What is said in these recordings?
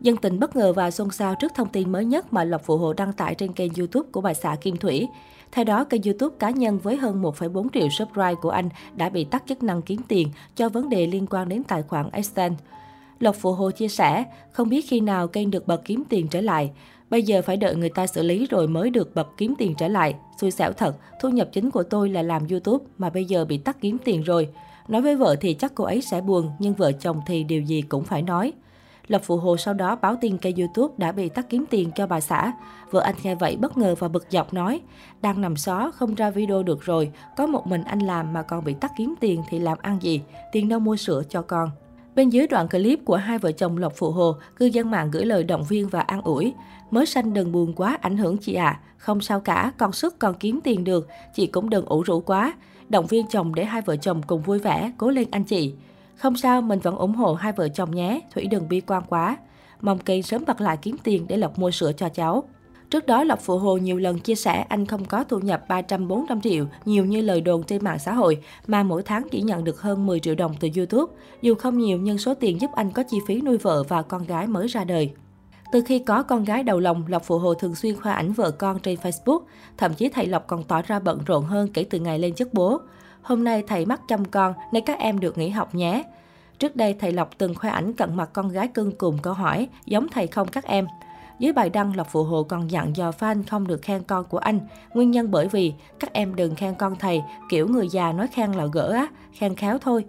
Dân tình bất ngờ và xôn xao trước thông tin mới nhất mà Lộc Phụ Hồ đăng tải trên kênh YouTube của bà xã Kim Thủy. Theo đó, kênh YouTube cá nhân với hơn 1,4 triệu subscribe của anh đã bị tắt chức năng kiếm tiền cho vấn đề liên quan đến tài khoản Extend. Lộc Phụ Hồ chia sẻ, không biết khi nào kênh được bật kiếm tiền trở lại. Bây giờ phải đợi người ta xử lý rồi mới được bật kiếm tiền trở lại. Xui xẻo thật, thu nhập chính của tôi là làm YouTube mà bây giờ bị tắt kiếm tiền rồi. Nói với vợ thì chắc cô ấy sẽ buồn, nhưng vợ chồng thì điều gì cũng phải nói. Lộc Phụ Hồ sau đó báo tin kênh YouTube đã bị tắt kiếm tiền cho bà xã. Vợ anh nghe vậy bất ngờ và bực dọc nói, đang nằm xó, không ra video được rồi, có một mình anh làm mà còn bị tắt kiếm tiền thì làm ăn gì, tiền đâu mua sữa cho con. Bên dưới đoạn clip của hai vợ chồng Lộc Phụ Hồ, cư dân mạng gửi lời động viên và an ủi. Mới sanh đừng buồn quá, ảnh hưởng chị ạ. À. Không sao cả, con sức còn kiếm tiền được, chị cũng đừng ủ rũ quá. Động viên chồng để hai vợ chồng cùng vui vẻ, cố lên anh chị. Không sao, mình vẫn ủng hộ hai vợ chồng nhé, Thủy đừng bi quan quá. Mong kênh sớm bật lại kiếm tiền để Lộc mua sữa cho cháu. Trước đó, Lộc Phụ Hồ nhiều lần chia sẻ anh không có thu nhập 300-400 triệu, nhiều như lời đồn trên mạng xã hội, mà mỗi tháng chỉ nhận được hơn 10 triệu đồng từ YouTube. Dù không nhiều nhưng số tiền giúp anh có chi phí nuôi vợ và con gái mới ra đời. Từ khi có con gái đầu lòng, Lộc Phụ Hồ thường xuyên khoa ảnh vợ con trên Facebook. Thậm chí thầy Lộc còn tỏ ra bận rộn hơn kể từ ngày lên chức bố. Hôm nay thầy mắc chăm con nên các em được nghỉ học nhé. Trước đây thầy Lộc từng khoe ảnh cận mặt con gái cưng cùng câu hỏi giống thầy không các em. Dưới bài đăng, Lộc Phụ Hồ còn dặn dò fan không được khen con của anh. Nguyên nhân bởi vì các em đừng khen con thầy, kiểu người già nói khen là gỡ á, khen khéo thôi.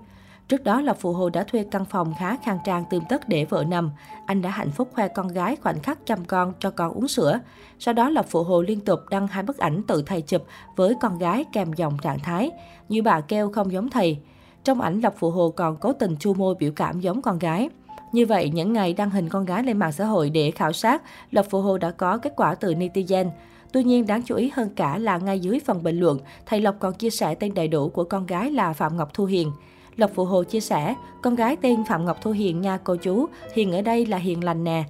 Trước đó, Lộc Phụ Hồ đã thuê căn phòng khá khang trang tươm tất để vợ nằm. Anh đã hạnh phúc khoe con gái khoảnh khắc chăm con cho con uống sữa. Sau đó, Lộc Phụ Hồ liên tục đăng hai bức ảnh tự thầy chụp với con gái kèm dòng trạng thái. Như bà kêu không giống thầy. Trong ảnh, Lộc Phụ Hồ còn cố tình chu môi biểu cảm giống con gái. Như vậy, những ngày đăng hình con gái lên mạng xã hội để khảo sát, Lộc Phụ Hồ đã có kết quả từ netizen. Tuy nhiên, đáng chú ý hơn cả là ngay dưới phần bình luận, thầy Lộc còn chia sẻ tên đầy đủ của con gái là Phạm Ngọc Thu Hiền. Lộc Phụ Hồ chia sẻ, con gái tên Phạm Ngọc Thu Hiền nha cô chú, Hiền ở đây là Hiền lành nè.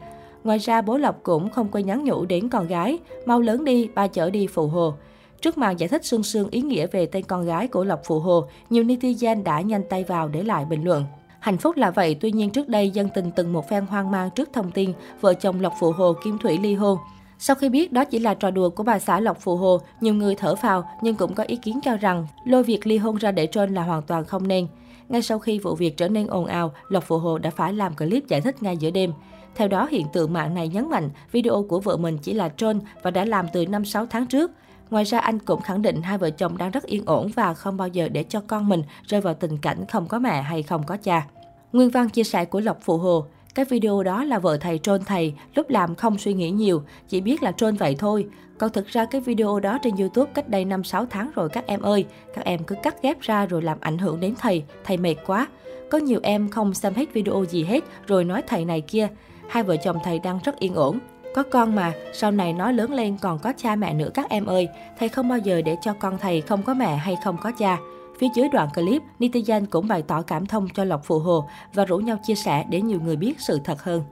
Ngoài ra, bố Lộc cũng không quên nhắn nhủ đến con gái, mau lớn đi, ba chở đi Phụ Hồ. Trước màn giải thích sương sương ý nghĩa về tên con gái của Lộc Phụ Hồ, nhiều netizen đã nhanh tay vào để lại bình luận. Hạnh phúc là vậy, tuy nhiên trước đây dân tình từng một phen hoang mang trước thông tin vợ chồng Lộc Phụ Hồ Kim Thủy ly hôn. Sau khi biết đó chỉ là trò đùa của bà xã Lộc Phụ Hồ, nhiều người thở phào nhưng cũng có ý kiến cho rằng lôi việc ly hôn ra để trên là hoàn toàn không nên. Ngay sau khi vụ việc trở nên ồn ào, Lộc Phụ Hồ đã phải làm clip giải thích ngay giữa đêm. Theo đó, hiện tượng mạng này nhấn mạnh video của vợ mình chỉ là troll và đã làm từ 5-6 tháng trước. Ngoài ra, anh cũng khẳng định hai vợ chồng đang rất yên ổn và không bao giờ để cho con mình rơi vào tình cảnh không có mẹ hay không có cha. Nguyên văn chia sẻ của Lộc Phụ Hồ cái video đó là vợ thầy trôn thầy, lúc làm không suy nghĩ nhiều, chỉ biết là trôn vậy thôi. Còn thực ra cái video đó trên YouTube cách đây 5-6 tháng rồi các em ơi. Các em cứ cắt ghép ra rồi làm ảnh hưởng đến thầy, thầy mệt quá. Có nhiều em không xem hết video gì hết rồi nói thầy này kia. Hai vợ chồng thầy đang rất yên ổn. Có con mà, sau này nó lớn lên còn có cha mẹ nữa các em ơi. Thầy không bao giờ để cho con thầy không có mẹ hay không có cha. Phía dưới đoạn clip, netizen cũng bày tỏ cảm thông cho Lộc Phụ Hồ và rủ nhau chia sẻ để nhiều người biết sự thật hơn.